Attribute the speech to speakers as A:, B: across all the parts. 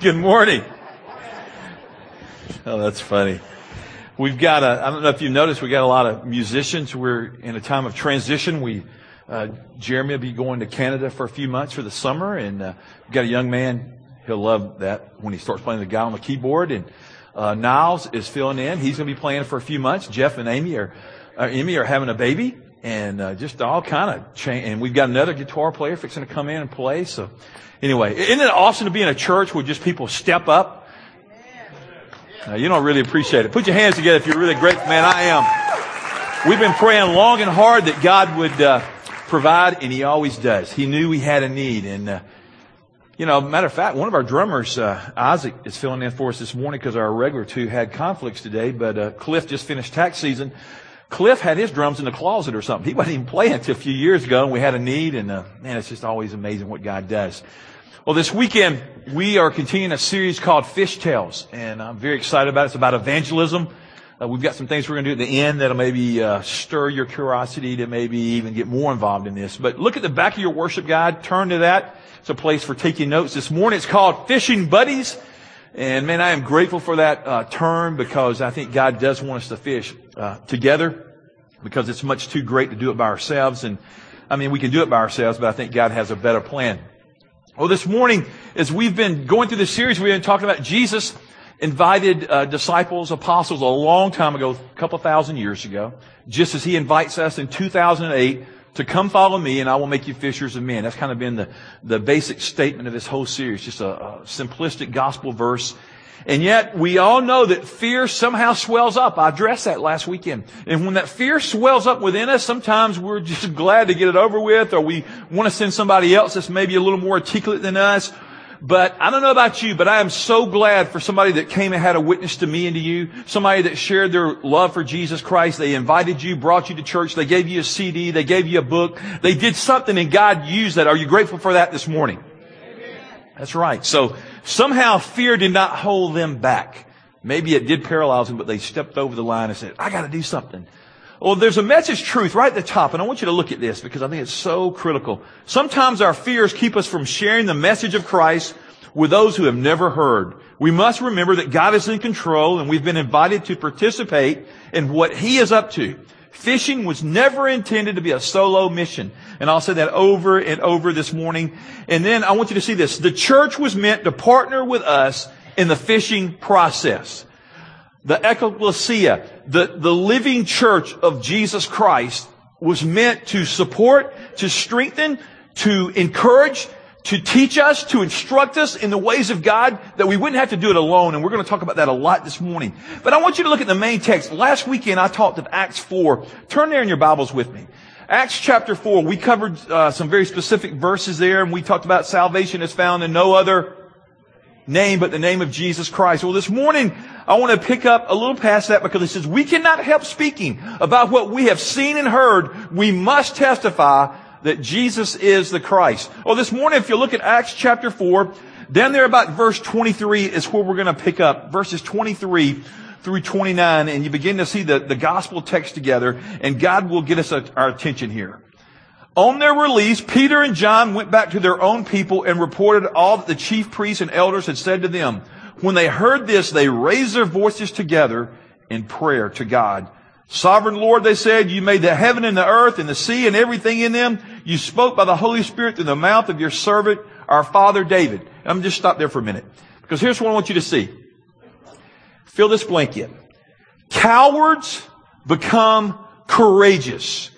A: Good morning. Oh, that's funny. We've got a, I don't know if you noticed, we got a lot of musicians. We're in a time of transition. We, uh, Jeremy will be going to Canada for a few months for the summer and, uh, we've got a young man. He'll love that when he starts playing the guy on the keyboard and, uh, Niles is filling in. He's going to be playing for a few months. Jeff and Amy are, uh, Amy are having a baby and, uh, just all kind of change. And we've got another guitar player fixing to come in and play. So anyway, isn't it awesome to be in a church where just people step up now, you don't really appreciate it. Put your hands together if you're really grateful. Man, I am. We've been praying long and hard that God would uh, provide, and He always does. He knew we had a need, and uh, you know, matter of fact, one of our drummers, uh, Isaac, is filling in for us this morning because our regular two had conflicts today. But uh, Cliff just finished tax season. Cliff had his drums in the closet or something. He wasn't even playing until a few years ago, and we had a need. And uh, man, it's just always amazing what God does. Well, this weekend we are continuing a series called Fish Tales, and I'm very excited about it. It's about evangelism. Uh, we've got some things we're going to do at the end that'll maybe uh, stir your curiosity to maybe even get more involved in this. But look at the back of your worship guide. Turn to that. It's a place for taking notes. This morning it's called Fishing Buddies. And man, I am grateful for that uh, term because I think God does want us to fish uh, together because it's much too great to do it by ourselves. And I mean, we can do it by ourselves, but I think God has a better plan. Well, this morning, as we've been going through this series, we've been talking about Jesus invited uh, disciples, apostles a long time ago, a couple thousand years ago, just as he invites us in 2008 to come follow me and I will make you fishers of men. That's kind of been the, the basic statement of this whole series, just a, a simplistic gospel verse and yet we all know that fear somehow swells up. I addressed that last weekend. And when that fear swells up within us, sometimes we're just glad to get it over with or we want to send somebody else that's maybe a little more articulate than us. But I don't know about you, but I am so glad for somebody that came and had a witness to me and to you. Somebody that shared their love for Jesus Christ. They invited you, brought you to church. They gave you a CD. They gave you a book. They did something and God used that. Are you grateful for that this morning? That's right. So somehow fear did not hold them back. Maybe it did paralyze them, but they stepped over the line and said, I got to do something. Well, there's a message truth right at the top, and I want you to look at this because I think it's so critical. Sometimes our fears keep us from sharing the message of Christ with those who have never heard. We must remember that God is in control and we've been invited to participate in what He is up to. Fishing was never intended to be a solo mission. And I'll say that over and over this morning. And then I want you to see this. The church was meant to partner with us in the fishing process. The ecclesia, the, the living church of Jesus Christ was meant to support, to strengthen, to encourage, to teach us, to instruct us in the ways of God that we wouldn't have to do it alone. And we're going to talk about that a lot this morning. But I want you to look at the main text. Last weekend I talked of Acts 4. Turn there in your Bibles with me. Acts chapter 4, we covered uh, some very specific verses there and we talked about salvation is found in no other name but the name of Jesus Christ. Well, this morning I want to pick up a little past that because it says we cannot help speaking about what we have seen and heard. We must testify that Jesus is the Christ. Well, this morning, if you look at Acts chapter 4, down there about verse 23 is where we're going to pick up. Verses 23 through 29, and you begin to see the, the gospel text together, and God will get us a, our attention here. On their release, Peter and John went back to their own people and reported all that the chief priests and elders had said to them. When they heard this, they raised their voices together in prayer to God. Sovereign Lord, they said, you made the heaven and the earth and the sea and everything in them. You spoke by the Holy Spirit through the mouth of your servant, our father David. I'm just stop there for a minute. Because here's what I want you to see. Fill this blanket. Cowards become courageous.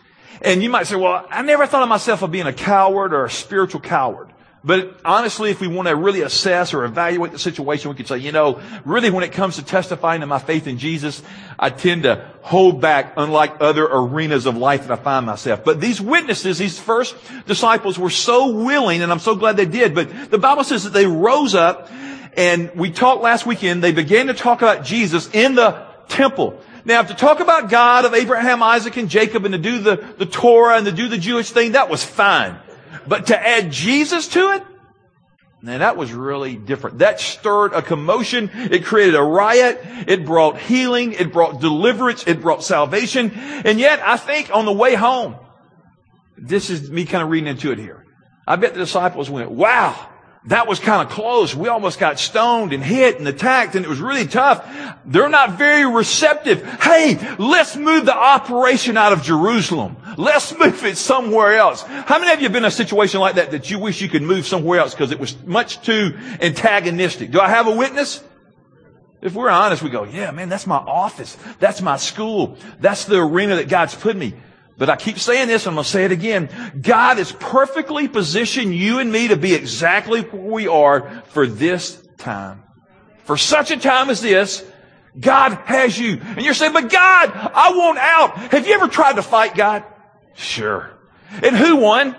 A: And you might say, well, I never thought of myself of being a coward or a spiritual coward. But honestly, if we want to really assess or evaluate the situation, we could say, you know, really when it comes to testifying to my faith in Jesus, I tend to hold back unlike other arenas of life that I find myself. But these witnesses, these first disciples were so willing, and I'm so glad they did, but the Bible says that they rose up and we talked last weekend, they began to talk about Jesus in the temple. Now, to talk about God of Abraham, Isaac, and Jacob and to do the, the Torah and to do the Jewish thing, that was fine. But to add Jesus to it, now that was really different. That stirred a commotion. It created a riot. It brought healing. It brought deliverance. It brought salvation. And yet, I think on the way home, this is me kind of reading into it here. I bet the disciples went, wow, that was kind of close. We almost got stoned and hit and attacked and it was really tough. They're not very receptive. Hey, let's move the operation out of Jerusalem. Let's move it somewhere else. How many of you have been in a situation like that that you wish you could move somewhere else because it was much too antagonistic? Do I have a witness? If we're honest, we go, yeah, man, that's my office. That's my school. That's the arena that God's put me. But I keep saying this, and I'm going to say it again. God has perfectly positioned you and me to be exactly where we are for this time. For such a time as this, God has you. And you're saying, but God, I want out. Have you ever tried to fight God? Sure. And who won?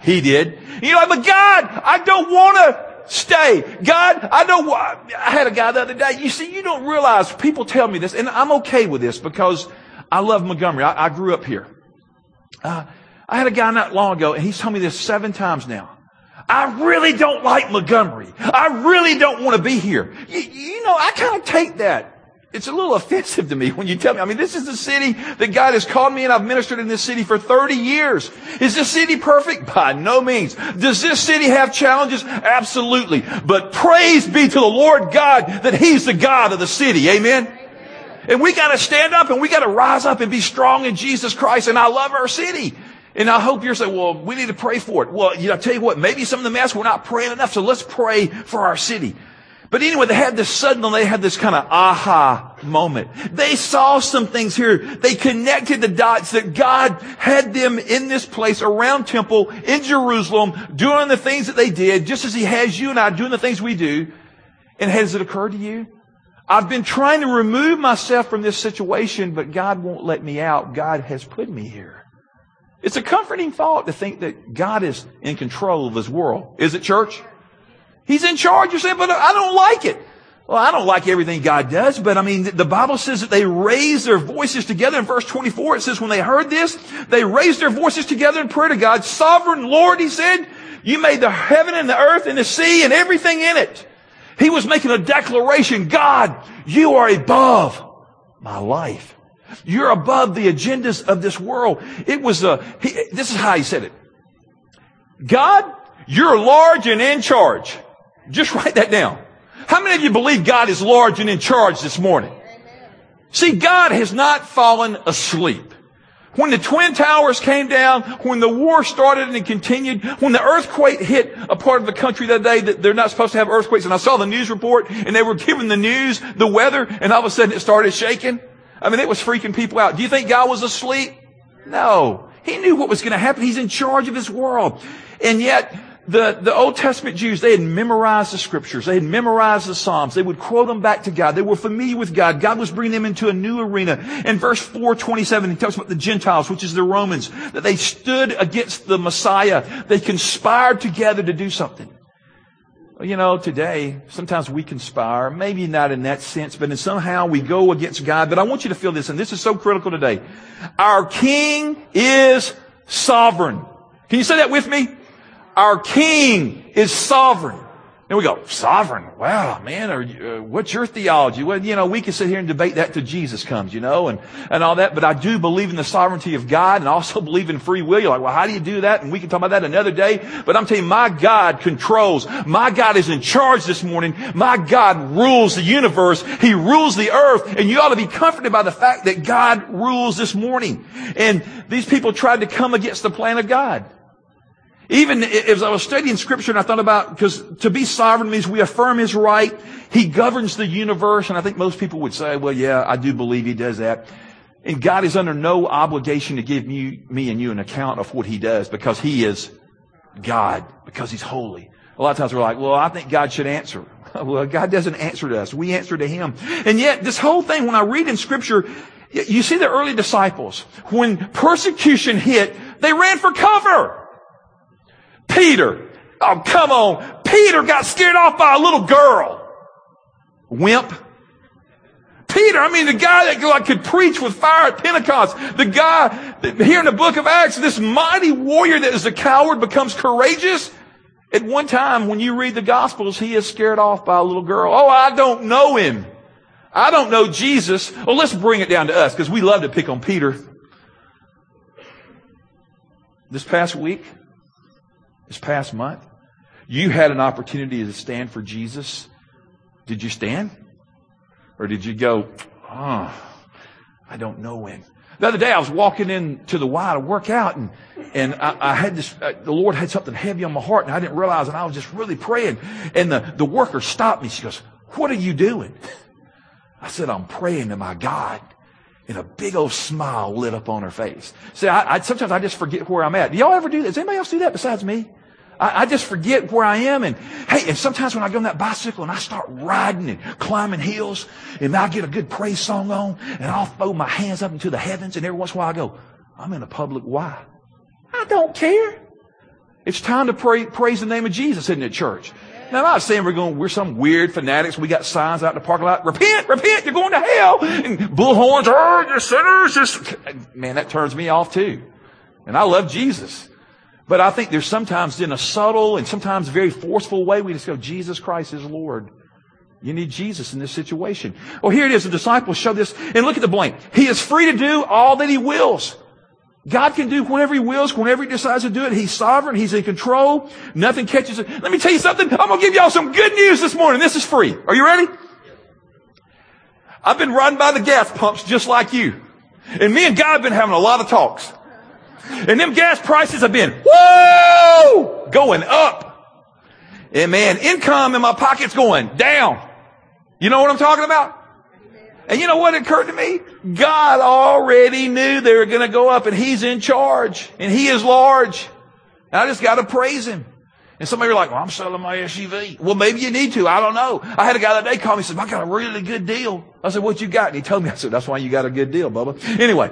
A: He did. You know, but God, I don't want to stay. God, I don't I had a guy the other day. You see, you don't realize, people tell me this, and I'm okay with this because I love Montgomery. I, I grew up here. Uh, I had a guy not long ago, and he's told me this seven times now. I really don't like Montgomery. I really don't want to be here. You, you know, I kind of take that. It's a little offensive to me when you tell me. I mean, this is the city that God has called me and I've ministered in this city for 30 years. Is this city perfect? By no means. Does this city have challenges? Absolutely. But praise be to the Lord God that He's the God of the city. Amen. And we gotta stand up and we gotta rise up and be strong in Jesus Christ. And I love our city. And I hope you're saying, well, we need to pray for it. Well, you know, I tell you what, maybe some of the mess we're not praying enough, so let's pray for our city. But anyway, they had this sudden, they had this kind of aha moment. They saw some things here. They connected the dots that God had them in this place around temple in Jerusalem, doing the things that they did, just as He has you and I doing the things we do. And has it occurred to you I've been trying to remove myself from this situation, but God won't let me out. God has put me here. It's a comforting thought to think that God is in control of His world. Is it, church? He's in charge. You're saying, but I don't like it. Well, I don't like everything God does, but I mean, the Bible says that they raised their voices together. In verse 24, it says when they heard this, they raised their voices together in prayer to God. Sovereign Lord, He said, you made the heaven and the earth and the sea and everything in it. He was making a declaration. God, you are above my life. You're above the agendas of this world. It was a, he, this is how he said it. God, you're large and in charge. Just write that down. How many of you believe God is large and in charge this morning? See, God has not fallen asleep. When the Twin Towers came down, when the war started and it continued, when the earthquake hit a part of the country that day that they're not supposed to have earthquakes, and I saw the news report and they were giving the news, the weather, and all of a sudden it started shaking. I mean, it was freaking people out. Do you think God was asleep? No. He knew what was going to happen. He's in charge of his world. And yet, the, the Old Testament Jews, they had memorized the scriptures. They had memorized the Psalms. They would quote them back to God. They were familiar with God. God was bringing them into a new arena. In verse 427, he talks about the Gentiles, which is the Romans, that they stood against the Messiah. They conspired together to do something. You know, today, sometimes we conspire, maybe not in that sense, but in somehow we go against God. But I want you to feel this, and this is so critical today. Our King is sovereign. Can you say that with me? Our King is sovereign. And we go, sovereign? Wow, man, you, uh, what's your theology? Well, you know, we can sit here and debate that till Jesus comes, you know, and, and all that. But I do believe in the sovereignty of God and also believe in free will. You're like, well, how do you do that? And we can talk about that another day. But I'm telling you, my God controls. My God is in charge this morning. My God rules the universe. He rules the earth. And you ought to be comforted by the fact that God rules this morning. And these people tried to come against the plan of God. Even as I was studying scripture and I thought about, because to be sovereign means we affirm his right. He governs the universe. And I think most people would say, well, yeah, I do believe he does that. And God is under no obligation to give me, me and you an account of what he does because he is God, because he's holy. A lot of times we're like, well, I think God should answer. well, God doesn't answer to us. We answer to him. And yet this whole thing, when I read in scripture, you see the early disciples, when persecution hit, they ran for cover. Peter. Oh, come on. Peter got scared off by a little girl. Wimp. Peter, I mean, the guy that could preach with fire at Pentecost. The guy that, here in the book of Acts, this mighty warrior that is a coward becomes courageous. At one time, when you read the Gospels, he is scared off by a little girl. Oh, I don't know him. I don't know Jesus. Well, let's bring it down to us because we love to pick on Peter. This past week, this past month. you had an opportunity to stand for Jesus, did you stand? Or did you go, oh, I don't know him? The other day I was walking into the Y to work out and, and I, I had this, uh, the Lord had something heavy on my heart and I didn't realize and I was just really praying. And the, the worker stopped me. She goes, what are you doing? I said, I'm praying to my God. And a big old smile lit up on her face. See, I, I, sometimes I just forget where I'm at. Do y'all ever do that? Does anybody else do that besides me? I, I, just forget where I am. And hey, and sometimes when I go on that bicycle and I start riding and climbing hills and I get a good praise song on and I'll throw my hands up into the heavens and every once in a while I go, I'm in a public Y. I don't care. It's time to pray, praise the name of Jesus, isn't it, church? Now, I'm not saying we're going, we're some weird fanatics. We got signs out in the parking lot. Repent, repent, you're going to hell. And bullhorns, oh, you're sinners. Just, man, that turns me off too. And I love Jesus. But I think there's sometimes in a subtle and sometimes very forceful way, we just go, Jesus Christ is Lord. You need Jesus in this situation. Well, here it is. The disciples show this. And look at the blank. He is free to do all that he wills. God can do whatever he wills, whenever he decides to do it. He's sovereign. He's in control. Nothing catches it. Let me tell you something. I'm going to give y'all some good news this morning. This is free. Are you ready? I've been riding by the gas pumps just like you. And me and God have been having a lot of talks. And them gas prices have been, whoa, going up. And man, income in my pocket's going down. You know what I'm talking about? And you know what occurred to me? God already knew they were going to go up and He's in charge and He is large. And I just got to praise Him. And somebody were like, well, I'm selling my SUV. Well, maybe you need to. I don't know. I had a guy that day call me and said, I got a really good deal. I said, what you got? And he told me, I said, that's why you got a good deal, Bubba. Anyway,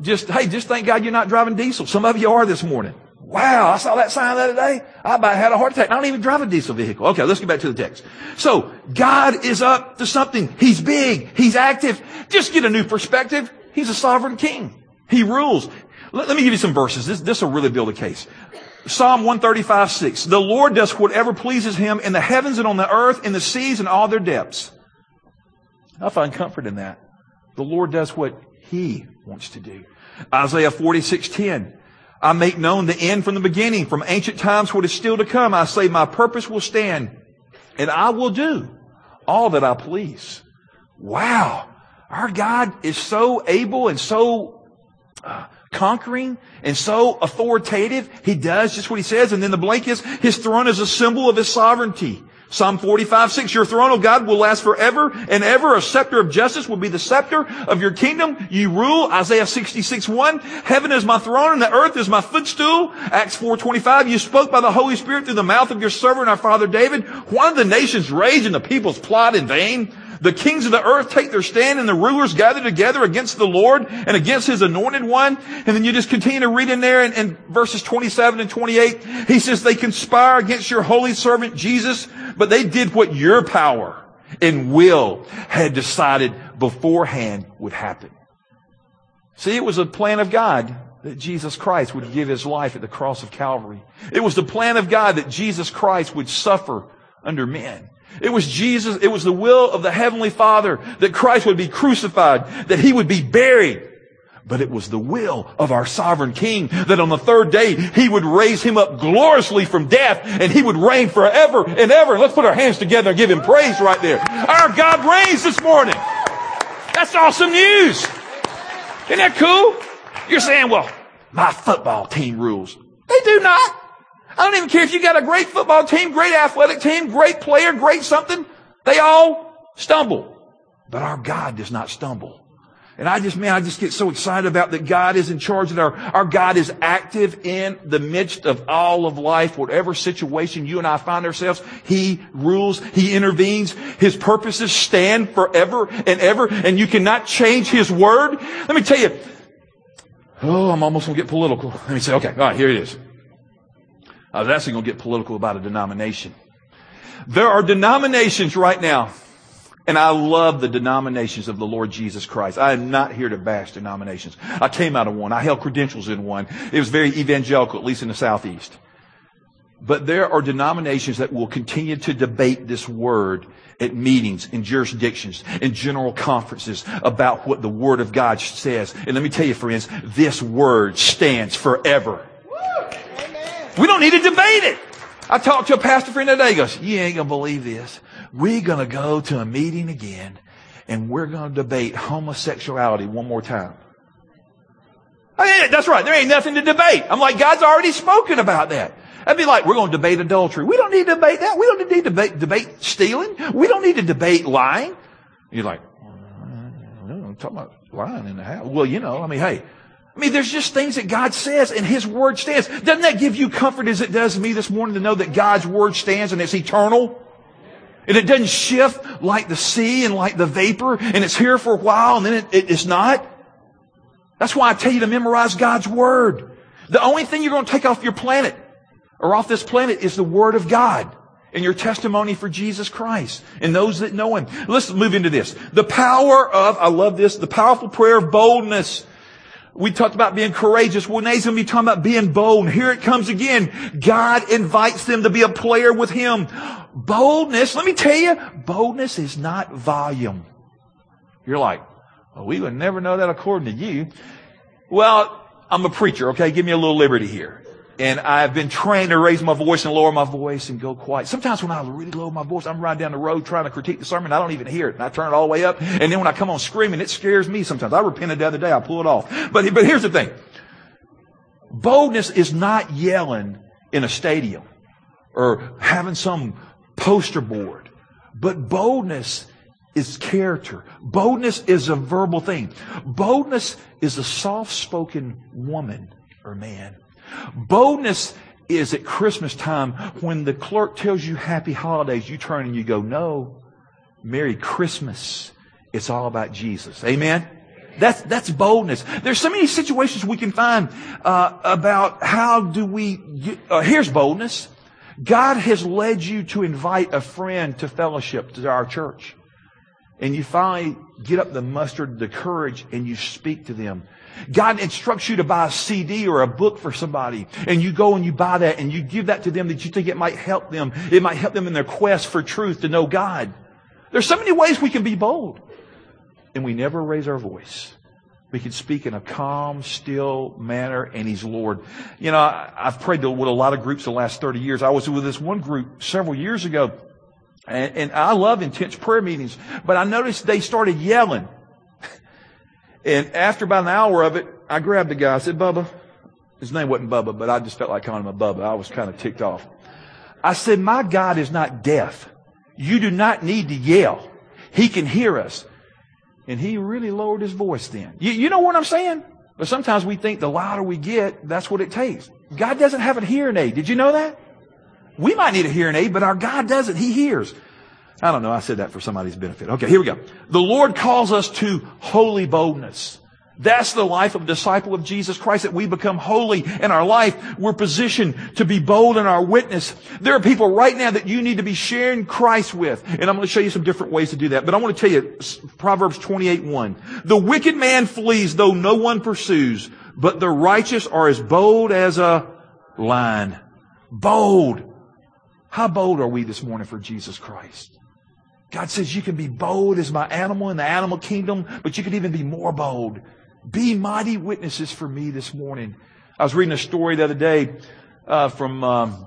A: just, hey, just thank God you're not driving diesel. Some of you are this morning. Wow, I saw that sign the other day. I about had a heart attack. I don't even drive a diesel vehicle. Okay, let's get back to the text. So, God is up to something. He's big. He's active. Just get a new perspective. He's a sovereign king. He rules. Let, let me give you some verses. This, this will really build a case. Psalm 135, 6. The Lord does whatever pleases him in the heavens and on the earth, in the seas and all their depths. I find comfort in that. The Lord does what he wants to do. Isaiah 46:10. I make known the end from the beginning, from ancient times what is still to come. I say my purpose will stand, and I will do all that I please. Wow. Our God is so able and so uh, conquering and so authoritative. He does just what he says. And then the blank is, his throne is a symbol of his sovereignty. Psalm 45, 6, your throne, O God, will last forever and ever. A scepter of justice will be the scepter of your kingdom. You rule. Isaiah 66, 1. Heaven is my throne and the earth is my footstool. Acts 4, 25. You spoke by the Holy Spirit through the mouth of your servant, our father David. Why do the nations rage and the peoples plot in vain? The kings of the earth take their stand and the rulers gather together against the Lord and against his anointed one. And then you just continue to read in there in, in verses 27 and 28. He says they conspire against your holy servant Jesus, but they did what your power and will had decided beforehand would happen. See, it was a plan of God that Jesus Christ would give his life at the cross of Calvary. It was the plan of God that Jesus Christ would suffer under men. It was Jesus, it was the will of the Heavenly Father that Christ would be crucified, that He would be buried. But it was the will of our sovereign King that on the third day He would raise Him up gloriously from death and He would reign forever and ever. Let's put our hands together and give Him praise right there. Our God reigns this morning. That's awesome news. Isn't that cool? You're saying, well, my football team rules. They do not. I don't even care if you got a great football team, great athletic team, great player, great something. They all stumble. But our God does not stumble. And I just, man, I just get so excited about that God is in charge and our, our God is active in the midst of all of life, whatever situation you and I find ourselves. He rules, He intervenes, His purposes stand forever and ever, and you cannot change His word. Let me tell you, oh, I'm almost gonna get political. Let me say, okay, alright, here it is. I was going to get political about a denomination. There are denominations right now, and I love the denominations of the Lord Jesus Christ. I am not here to bash denominations. I came out of one. I held credentials in one. It was very evangelical, at least in the Southeast. But there are denominations that will continue to debate this word at meetings, in jurisdictions, in general conferences about what the Word of God says. And let me tell you, friends, this Word stands forever. We don't need to debate it. I talked to a pastor friend today. He goes, you ain't going to believe this. We're going to go to a meeting again and we're going to debate homosexuality one more time. I mean, that's right. There ain't nothing to debate. I'm like, God's already spoken about that. I'd be like, we're going to debate adultery. We don't need to debate that. We don't need to debate, debate stealing. We don't need to debate lying. You're like, mm, I'm talking about lying in the house. Well, you know, I mean, hey, I mean, there's just things that God says and His Word stands. Doesn't that give you comfort as it does me this morning to know that God's Word stands and it's eternal? And it doesn't shift like the sea and like the vapor and it's here for a while and then it, it, it's not. That's why I tell you to memorize God's Word. The only thing you're going to take off your planet or off this planet is the Word of God and your testimony for Jesus Christ and those that know Him. Let's move into this. The power of, I love this, the powerful prayer of boldness. We talked about being courageous. Well, Nate's going to be talking about being bold. Here it comes again. God invites them to be a player with Him. Boldness, let me tell you, boldness is not volume. You're like, well, we would never know that according to you. Well, I'm a preacher, okay? Give me a little liberty here. And I've been trained to raise my voice and lower my voice and go quiet. Sometimes when I really lower my voice, I'm riding down the road trying to critique the sermon. I don't even hear it. And I turn it all the way up. And then when I come on screaming, it scares me sometimes. I repented the other day. I pull it off. But, but here's the thing. Boldness is not yelling in a stadium or having some poster board. But boldness is character. Boldness is a verbal thing. Boldness is a soft-spoken woman or man Boldness is at Christmas time when the clerk tells you happy holidays, you turn and you go, no, Merry Christmas. It's all about Jesus. Amen? That's, that's boldness. There's so many situations we can find uh, about how do we, get, uh, here's boldness. God has led you to invite a friend to fellowship to our church. And you finally get up the mustard, the courage, and you speak to them. God instructs you to buy a CD or a book for somebody, and you go and you buy that and you give that to them that you think it might help them. It might help them in their quest for truth to know God. There's so many ways we can be bold, and we never raise our voice. We can speak in a calm, still manner, and He's Lord. You know, I, have prayed with a lot of groups the last 30 years. I was with this one group several years ago, and, and I love intense prayer meetings, but I noticed they started yelling. And after about an hour of it, I grabbed the guy. I said, Bubba, his name wasn't Bubba, but I just felt like calling him a Bubba. I was kind of ticked off. I said, my God is not deaf. You do not need to yell. He can hear us. And he really lowered his voice then. You, you know what I'm saying? But sometimes we think the louder we get, that's what it takes. God doesn't have a hearing aid. Did you know that? We might need a hearing aid, but our God doesn't. He hears. I don't know. I said that for somebody's benefit. Okay, here we go. The Lord calls us to holy boldness. That's the life of a disciple of Jesus Christ, that we become holy in our life. We're positioned to be bold in our witness. There are people right now that you need to be sharing Christ with. And I'm going to show you some different ways to do that. But I want to tell you, Proverbs 28, 1. The wicked man flees though no one pursues, but the righteous are as bold as a lion. Bold. How bold are we this morning for Jesus Christ? God says you can be bold as my animal in the animal kingdom, but you can even be more bold. Be mighty witnesses for me this morning. I was reading a story the other day uh, from, um,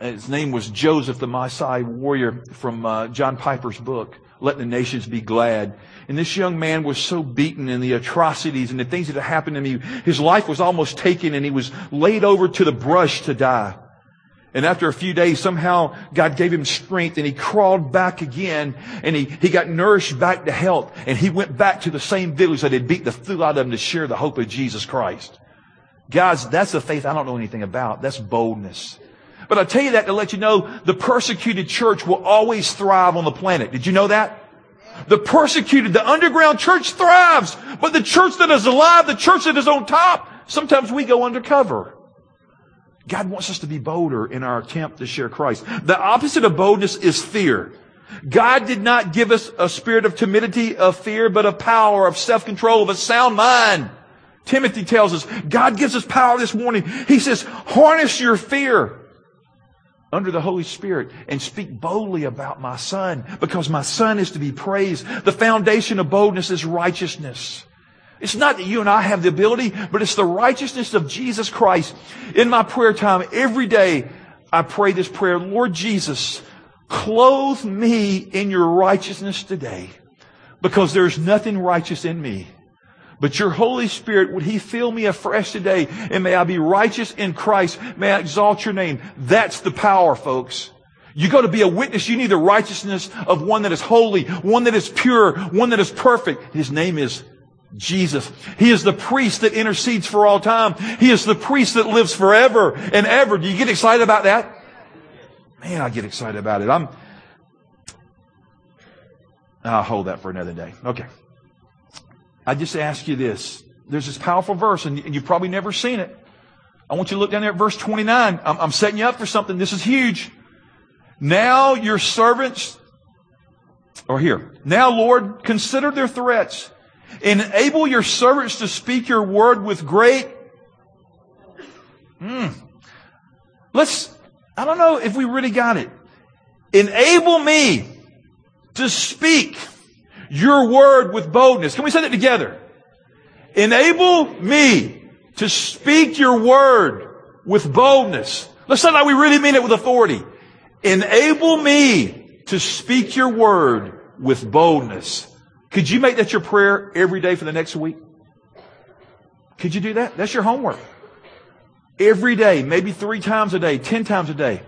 A: his name was Joseph, the Maasai warrior from uh, John Piper's book, Let the Nations Be Glad. And this young man was so beaten in the atrocities and the things that had happened to him. His life was almost taken and he was laid over to the brush to die. And after a few days, somehow God gave him strength and he crawled back again and he, he got nourished back to health and he went back to the same village that had beat the fool out of him to share the hope of Jesus Christ. Guys, that's a faith I don't know anything about. That's boldness. But I tell you that to let you know the persecuted church will always thrive on the planet. Did you know that? The persecuted, the underground church thrives, but the church that is alive, the church that is on top, sometimes we go undercover. God wants us to be bolder in our attempt to share Christ. The opposite of boldness is fear. God did not give us a spirit of timidity, of fear, but of power, of self-control, of a sound mind. Timothy tells us, God gives us power this morning. He says, harness your fear under the Holy Spirit and speak boldly about my son because my son is to be praised. The foundation of boldness is righteousness. It's not that you and I have the ability, but it's the righteousness of Jesus Christ. In my prayer time every day, I pray this prayer, Lord Jesus, clothe me in your righteousness today because there's nothing righteous in me. But your Holy Spirit, would He fill me afresh today and may I be righteous in Christ. May I exalt your name. That's the power, folks. You go to be a witness, you need the righteousness of one that is holy, one that is pure, one that is perfect. His name is Jesus. He is the priest that intercedes for all time. He is the priest that lives forever and ever. Do you get excited about that? Man, I get excited about it. I'm, I'll hold that for another day. Okay. I just ask you this. There's this powerful verse, and you've probably never seen it. I want you to look down there at verse 29. I'm, I'm setting you up for something. This is huge. Now your servants, or here. Now, Lord, consider their threats. Enable your servants to speak your word with great. Hmm. Let's, I don't know if we really got it. Enable me to speak your word with boldness. Can we say that together? Enable me to speak your word with boldness. Let's say like we really mean it with authority. Enable me to speak your word with boldness. Could you make that your prayer every day for the next week? Could you do that? That's your homework. Every day, maybe three times a day, ten times a day.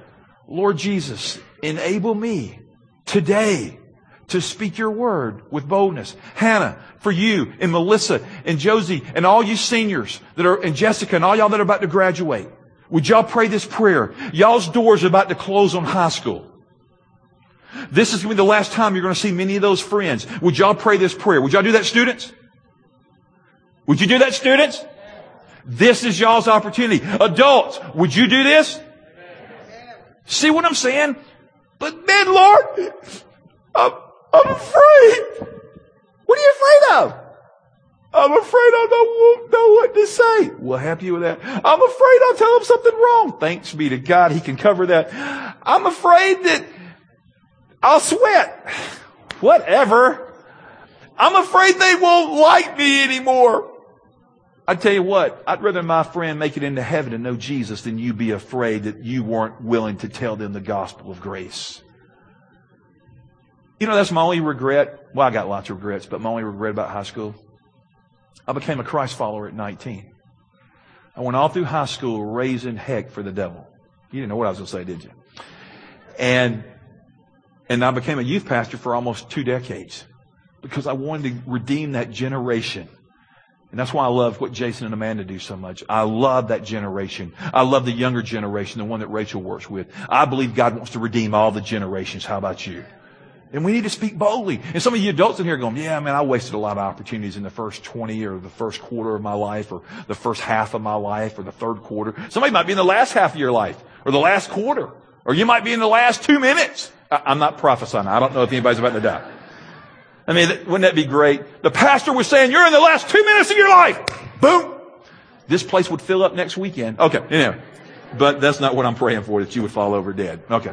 A: Lord Jesus, enable me today to speak your word with boldness. Hannah, for you and Melissa and Josie and all you seniors that are, and Jessica and all y'all that are about to graduate. Would y'all pray this prayer? Y'all's doors are about to close on high school. This is going to be the last time you're going to see many of those friends. Would y'all pray this prayer? Would y'all do that, students? Would you do that, students? This is y'all's opportunity. Adults, would you do this? See what I'm saying? But man, Lord, I'm, I'm afraid. What are you afraid of? I'm afraid I don't know what to say. We'll help you with that. I'm afraid I'll tell him something wrong. Thanks be to God. He can cover that. I'm afraid that I'll sweat. Whatever. I'm afraid they won't like me anymore. I tell you what, I'd rather my friend make it into heaven and know Jesus than you be afraid that you weren't willing to tell them the gospel of grace. You know, that's my only regret. Well, I got lots of regrets, but my only regret about high school I became a Christ follower at 19. I went all through high school raising heck for the devil. You didn't know what I was going to say, did you? And, and I became a youth pastor for almost two decades because I wanted to redeem that generation. And that's why I love what Jason and Amanda do so much. I love that generation. I love the younger generation, the one that Rachel works with. I believe God wants to redeem all the generations. How about you? And we need to speak boldly. And some of you adults in here going, yeah, man, I wasted a lot of opportunities in the first 20 or the first quarter of my life or the first half of my life or the third quarter. Somebody might be in the last half of your life or the last quarter or you might be in the last two minutes. I'm not prophesying. I don't know if anybody's about to die. I mean, wouldn't that be great? The pastor was saying, you're in the last two minutes of your life. Boom. This place would fill up next weekend. Okay. Anyway. But that's not what I'm praying for, that you would fall over dead. Okay.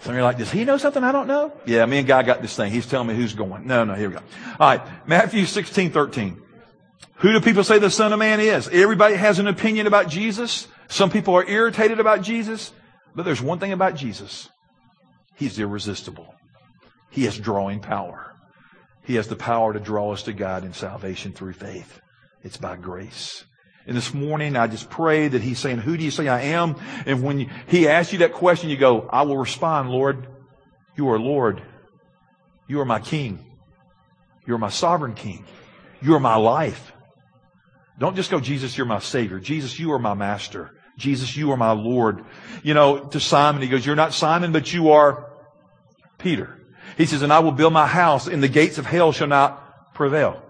A: Some of you are like, does he know something I don't know? Yeah, me and Guy got this thing. He's telling me who's going. No, no, here we go. All right. Matthew 16, 13. Who do people say the Son of Man is? Everybody has an opinion about Jesus. Some people are irritated about Jesus. But there's one thing about Jesus. He's irresistible. He has drawing power. He has the power to draw us to God in salvation through faith. It's by grace. And this morning, I just pray that He's saying, Who do you say I am? And when He asks you that question, you go, I will respond, Lord, you are Lord. You are my King. You are my sovereign King. You are my life. Don't just go, Jesus, you're my Savior. Jesus, you are my Master. Jesus, you are my Lord. You know, to Simon, he goes, You're not Simon, but you are Peter. He says, And I will build my house, and the gates of hell shall not prevail.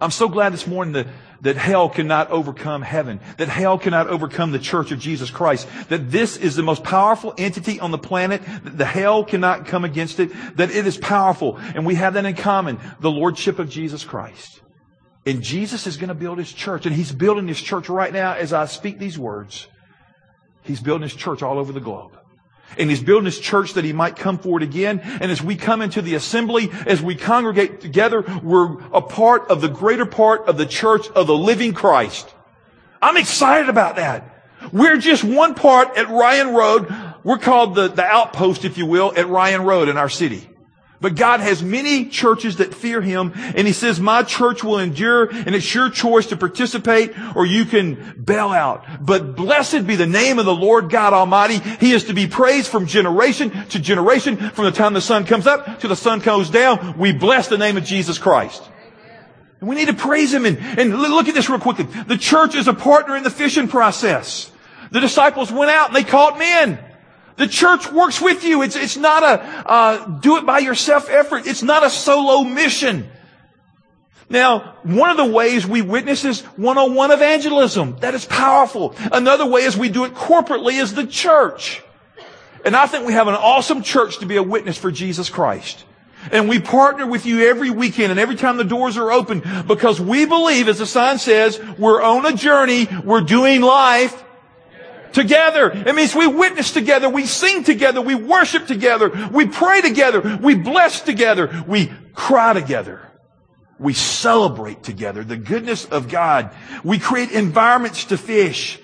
A: I'm so glad this morning that that hell cannot overcome heaven, that hell cannot overcome the church of Jesus Christ, that this is the most powerful entity on the planet, that the hell cannot come against it, that it is powerful, and we have that in common, the Lordship of Jesus Christ. And Jesus is going to build his church, and he's building his church right now as I speak these words. He's building his church all over the globe. And he's building his church that he might come forward again. And as we come into the assembly, as we congregate together, we're a part of the greater part of the church of the living Christ. I'm excited about that. We're just one part at Ryan Road. We're called the, the outpost, if you will, at Ryan Road in our city. But God has many churches that fear Him, and He says, my church will endure, and it's your choice to participate, or you can bail out. But blessed be the name of the Lord God Almighty. He is to be praised from generation to generation, from the time the sun comes up to the sun goes down. We bless the name of Jesus Christ. And we need to praise Him, and, and look at this real quickly. The church is a partner in the fishing process. The disciples went out and they caught men. The church works with you. It's, it's not a uh, do it by yourself effort. It's not a solo mission. Now, one of the ways we witness is one-on-one evangelism. That is powerful. Another way is we do it corporately as the church. And I think we have an awesome church to be a witness for Jesus Christ. And we partner with you every weekend and every time the doors are open because we believe, as the sign says, we're on a journey, we're doing life together. It means we witness together, we sing together, we worship together, we pray together, we bless together, we cry together. We celebrate together the goodness of God. We create environments to fish.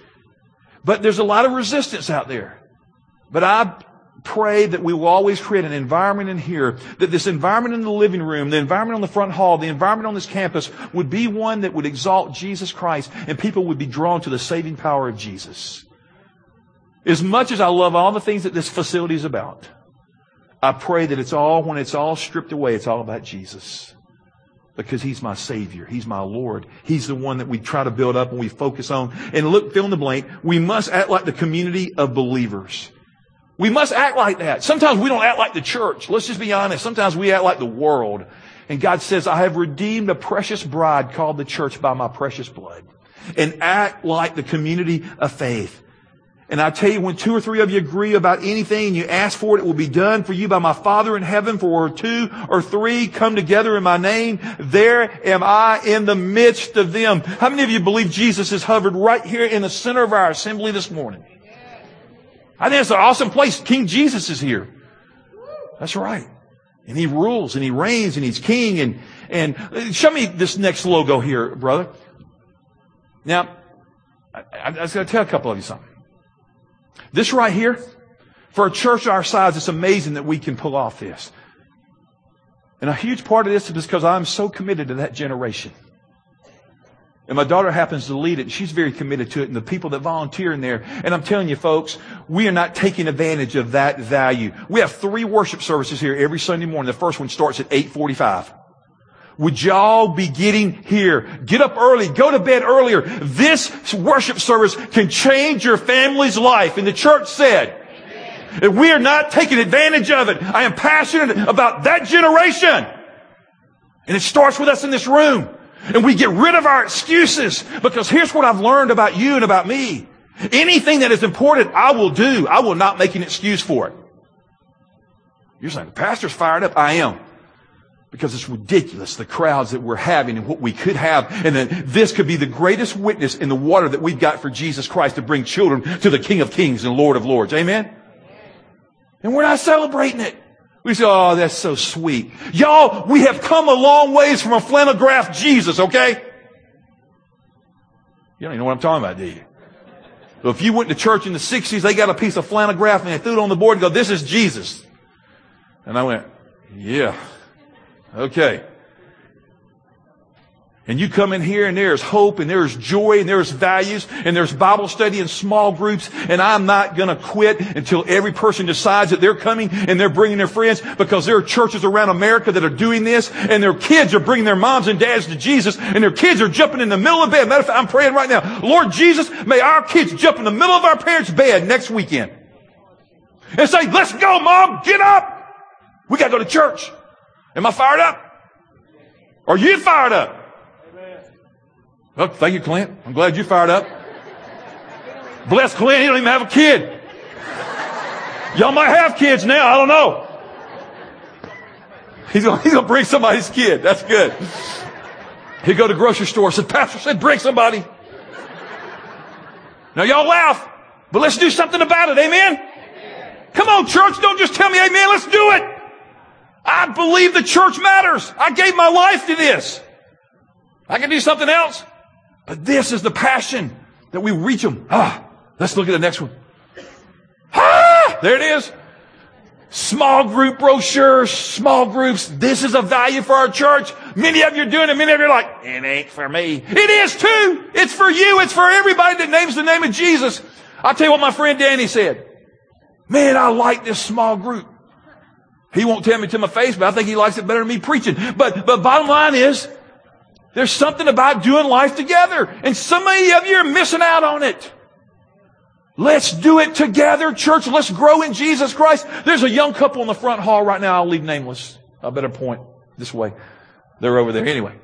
A: But there's a lot of resistance out there. But I pray that we will always create an environment in here, that this environment in the living room, the environment on the front hall, the environment on this campus would be one that would exalt Jesus Christ and people would be drawn to the saving power of Jesus. As much as I love all the things that this facility is about, I pray that it's all, when it's all stripped away, it's all about Jesus. Because He's my Savior. He's my Lord. He's the one that we try to build up and we focus on. And look, fill in the blank, we must act like the community of believers. We must act like that. Sometimes we don't act like the church. Let's just be honest. Sometimes we act like the world. And God says, I have redeemed a precious bride called the church by my precious blood. And act like the community of faith. And I tell you, when two or three of you agree about anything and you ask for it, it will be done for you by my Father in heaven. For two or three come together in my name, there am I in the midst of them. How many of you believe Jesus has hovered right here in the center of our assembly this morning? I think it's an awesome place. King Jesus is here. That's right. And he rules and he reigns and he's king and, and show me this next logo here, brother. Now, I, I, I was going to tell a couple of you something. This right here, for a church our size, it's amazing that we can pull off this. And a huge part of this is because I'm so committed to that generation. And my daughter happens to lead it, and she's very committed to it, and the people that volunteer in there. And I'm telling you, folks, we are not taking advantage of that value. We have three worship services here every Sunday morning. The first one starts at 845. Would y'all be getting here? Get up early. Go to bed earlier. This worship service can change your family's life. And the church said, and we are not taking advantage of it. I am passionate about that generation. And it starts with us in this room. And we get rid of our excuses because here's what I've learned about you and about me. Anything that is important, I will do. I will not make an excuse for it. You're saying, the pastor's fired up. I am because it's ridiculous the crowds that we're having and what we could have. And then this could be the greatest witness in the water that we've got for Jesus Christ to bring children to the King of Kings and Lord of Lords. Amen? And we're not celebrating it. We say, oh, that's so sweet. Y'all, we have come a long ways from a flannelgraph Jesus, okay? You don't even know what I'm talking about, do you? So if you went to church in the 60s, they got a piece of flannelgraph and they threw it on the board and go, this is Jesus. And I went, yeah. Okay. And you come in here and there's hope and there's joy and there's values and there's Bible study and small groups and I'm not going to quit until every person decides that they're coming and they're bringing their friends because there are churches around America that are doing this and their kids are bringing their moms and dads to Jesus and their kids are jumping in the middle of bed. Matter of fact, I'm praying right now. Lord Jesus, may our kids jump in the middle of our parents' bed next weekend and say, let's go mom, get up. We got to go to church. Am I fired up? Are you fired up? Oh, thank you, Clint. I'm glad you fired up. Bless Clint, he don't even have a kid. Y'all might have kids now, I don't know. He's gonna, he's gonna bring somebody's kid. That's good. He go to grocery store, said, Pastor said, bring somebody. Now y'all laugh, but let's do something about it. Amen? Come on, church, don't just tell me amen, let's do it. I believe the church matters. I gave my life to this. I can do something else. But this is the passion that we reach them. Ah, Let's look at the next one. Ah, there it is. Small group brochures, small groups. This is a value for our church. Many of you are doing it. Many of you are like, it ain't for me. It is too. It's for you. It's for everybody that names the name of Jesus. I'll tell you what my friend Danny said. Man, I like this small group. He won't tell me to my face, but I think he likes it better than me preaching. But, but bottom line is, there's something about doing life together. And so many of you are missing out on it. Let's do it together, church. Let's grow in Jesus Christ. There's a young couple in the front hall right now. I'll leave nameless. I better point this way. They're over there. Anyway.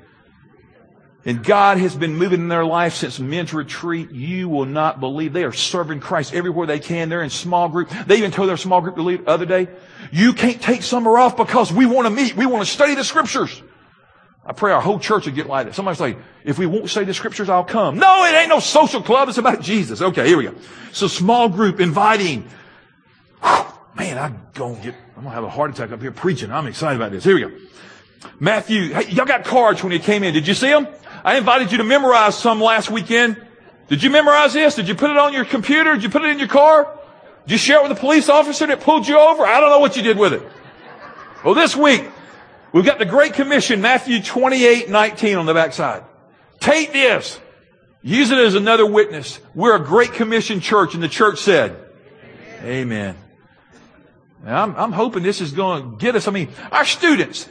A: And God has been moving in their life since men's retreat. You will not believe they are serving Christ everywhere they can. They're in small group. They even told their small group to leave the other day. You can't take summer off because we want to meet. We want to study the scriptures. I pray our whole church will get like that. Somebody's like, if we won't study the scriptures, I'll come. No, it ain't no social club. It's about Jesus. Okay, here we go. So small group inviting. Whew, man, I'm to get, I'm to have a heart attack up here preaching. I'm excited about this. Here we go. Matthew, hey, y'all got cards when you came in. Did you see them? I invited you to memorize some last weekend. Did you memorize this? Did you put it on your computer? Did you put it in your car? Did you share it with a police officer that pulled you over? I don't know what you did with it. Well, this week, we've got the Great Commission, Matthew 28, 19 on the backside. Take this. Use it as another witness. We're a Great Commission church, and the church said, Amen. Amen. I'm, I'm hoping this is going to get us. I mean, our students,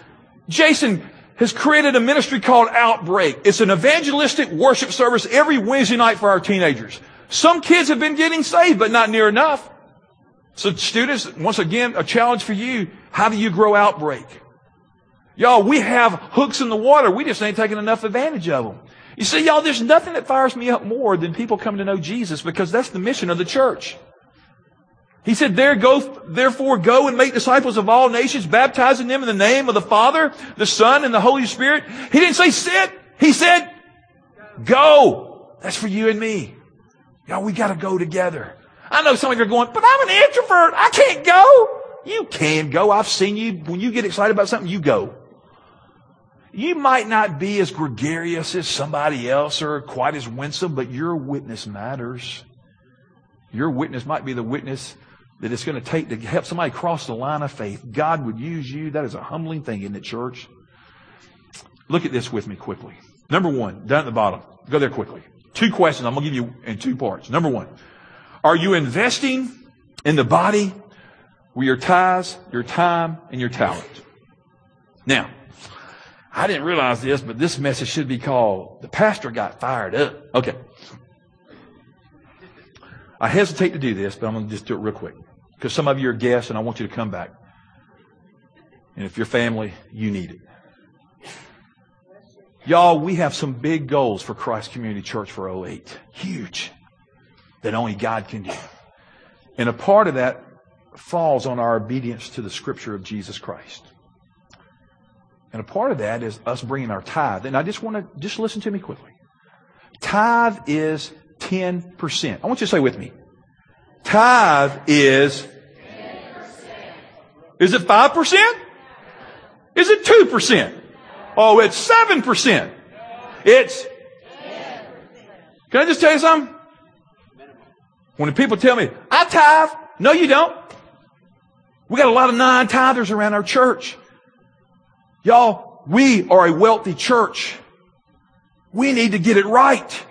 A: Jason has created a ministry called Outbreak. It's an evangelistic worship service every Wednesday night for our teenagers. Some kids have been getting saved, but not near enough. So students, once again, a challenge for you. How do you grow Outbreak? Y'all, we have hooks in the water. We just ain't taking enough advantage of them. You see, y'all, there's nothing that fires me up more than people coming to know Jesus because that's the mission of the church. He said, there go, therefore go and make disciples of all nations, baptizing them in the name of the Father, the Son, and the Holy Spirit. He didn't say sit. He said, go. That's for you and me. Y'all, we gotta go together. I know some of you are going, but I'm an introvert. I can't go. You can go. I've seen you. When you get excited about something, you go. You might not be as gregarious as somebody else or quite as winsome, but your witness matters. Your witness might be the witness that it's going to take to help somebody cross the line of faith. God would use you. That is a humbling thing, isn't it, church? Look at this with me quickly. Number one, down at the bottom. Go there quickly. Two questions I'm going to give you in two parts. Number one, are you investing in the body with your tithes, your time, and your talent? Now, I didn't realize this, but this message should be called The Pastor Got Fired Up. Okay. I hesitate to do this, but I'm going to just do it real quick. Because some of you are guests and I want you to come back. And if you're family, you need it. Y'all, we have some big goals for Christ Community Church for 08. Huge. That only God can do. And a part of that falls on our obedience to the scripture of Jesus Christ. And a part of that is us bringing our tithe. And I just want to, just listen to me quickly. Tithe is 10%. I want you to say with me. Tithe is Is it 5%? Is it 2%? Oh, it's 7%. It's Can I just tell you something? When people tell me, I tithe, no you don't. We got a lot of non-tithers around our church. Y'all, we are a wealthy church. We need to get it right.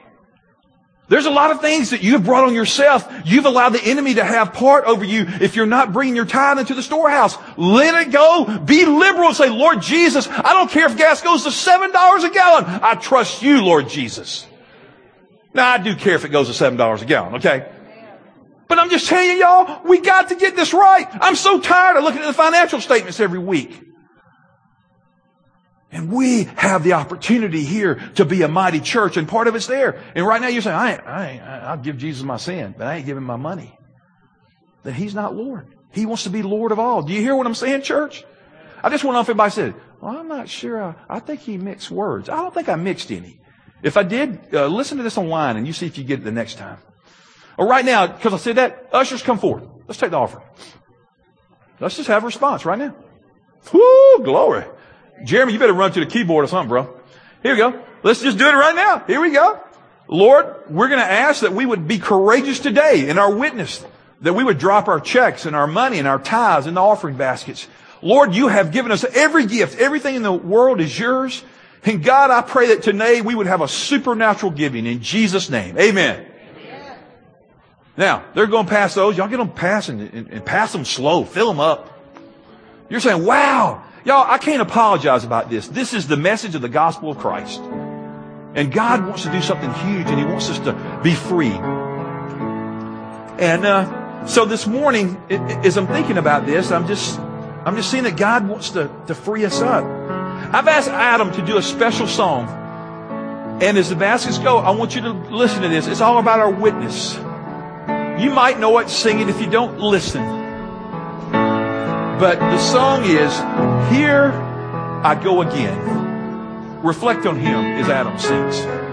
A: There's a lot of things that you've brought on yourself. You've allowed the enemy to have part over you if you're not bringing your tithe into the storehouse. Let it go. Be liberal say, Lord Jesus, I don't care if gas goes to $7 a gallon. I trust you, Lord Jesus. Now, I do care if it goes to $7 a gallon, okay? But I'm just telling you, y'all, we got to get this right. I'm so tired of looking at the financial statements every week. And we have the opportunity here to be a mighty church, and part of it's there. And right now you're saying, I, I, I'll give Jesus my sin, but I ain't giving my money. Then he's not Lord. He wants to be Lord of all. Do you hear what I'm saying, church? I just want to know if everybody said, well, I'm not sure. I, I think he mixed words. I don't think I mixed any. If I did, uh, listen to this online and you see if you get it the next time. Or right now, because I said that, ushers come forward. Let's take the offering. Let's just have a response right now. Whoo, glory. Jeremy, you better run to the keyboard or something, bro. Here we go. Let's just do it right now. Here we go. Lord, we're going to ask that we would be courageous today in our witness, that we would drop our checks and our money and our tithes in the offering baskets. Lord, you have given us every gift. Everything in the world is yours. And God, I pray that today we would have a supernatural giving in Jesus' name. Amen. Now, they're going to pass those. Y'all get them passing and, and pass them slow. Fill them up. You're saying, wow, y'all, I can't apologize about this. This is the message of the gospel of Christ. And God wants to do something huge and He wants us to be free. And, uh, so this morning, as I'm thinking about this, I'm just, I'm just seeing that God wants to, to free us up. I've asked Adam to do a special song. And as the baskets go, I want you to listen to this. It's all about our witness. You might know it, sing it if you don't listen. But the song is, Here I Go Again. Reflect on him as Adam sings.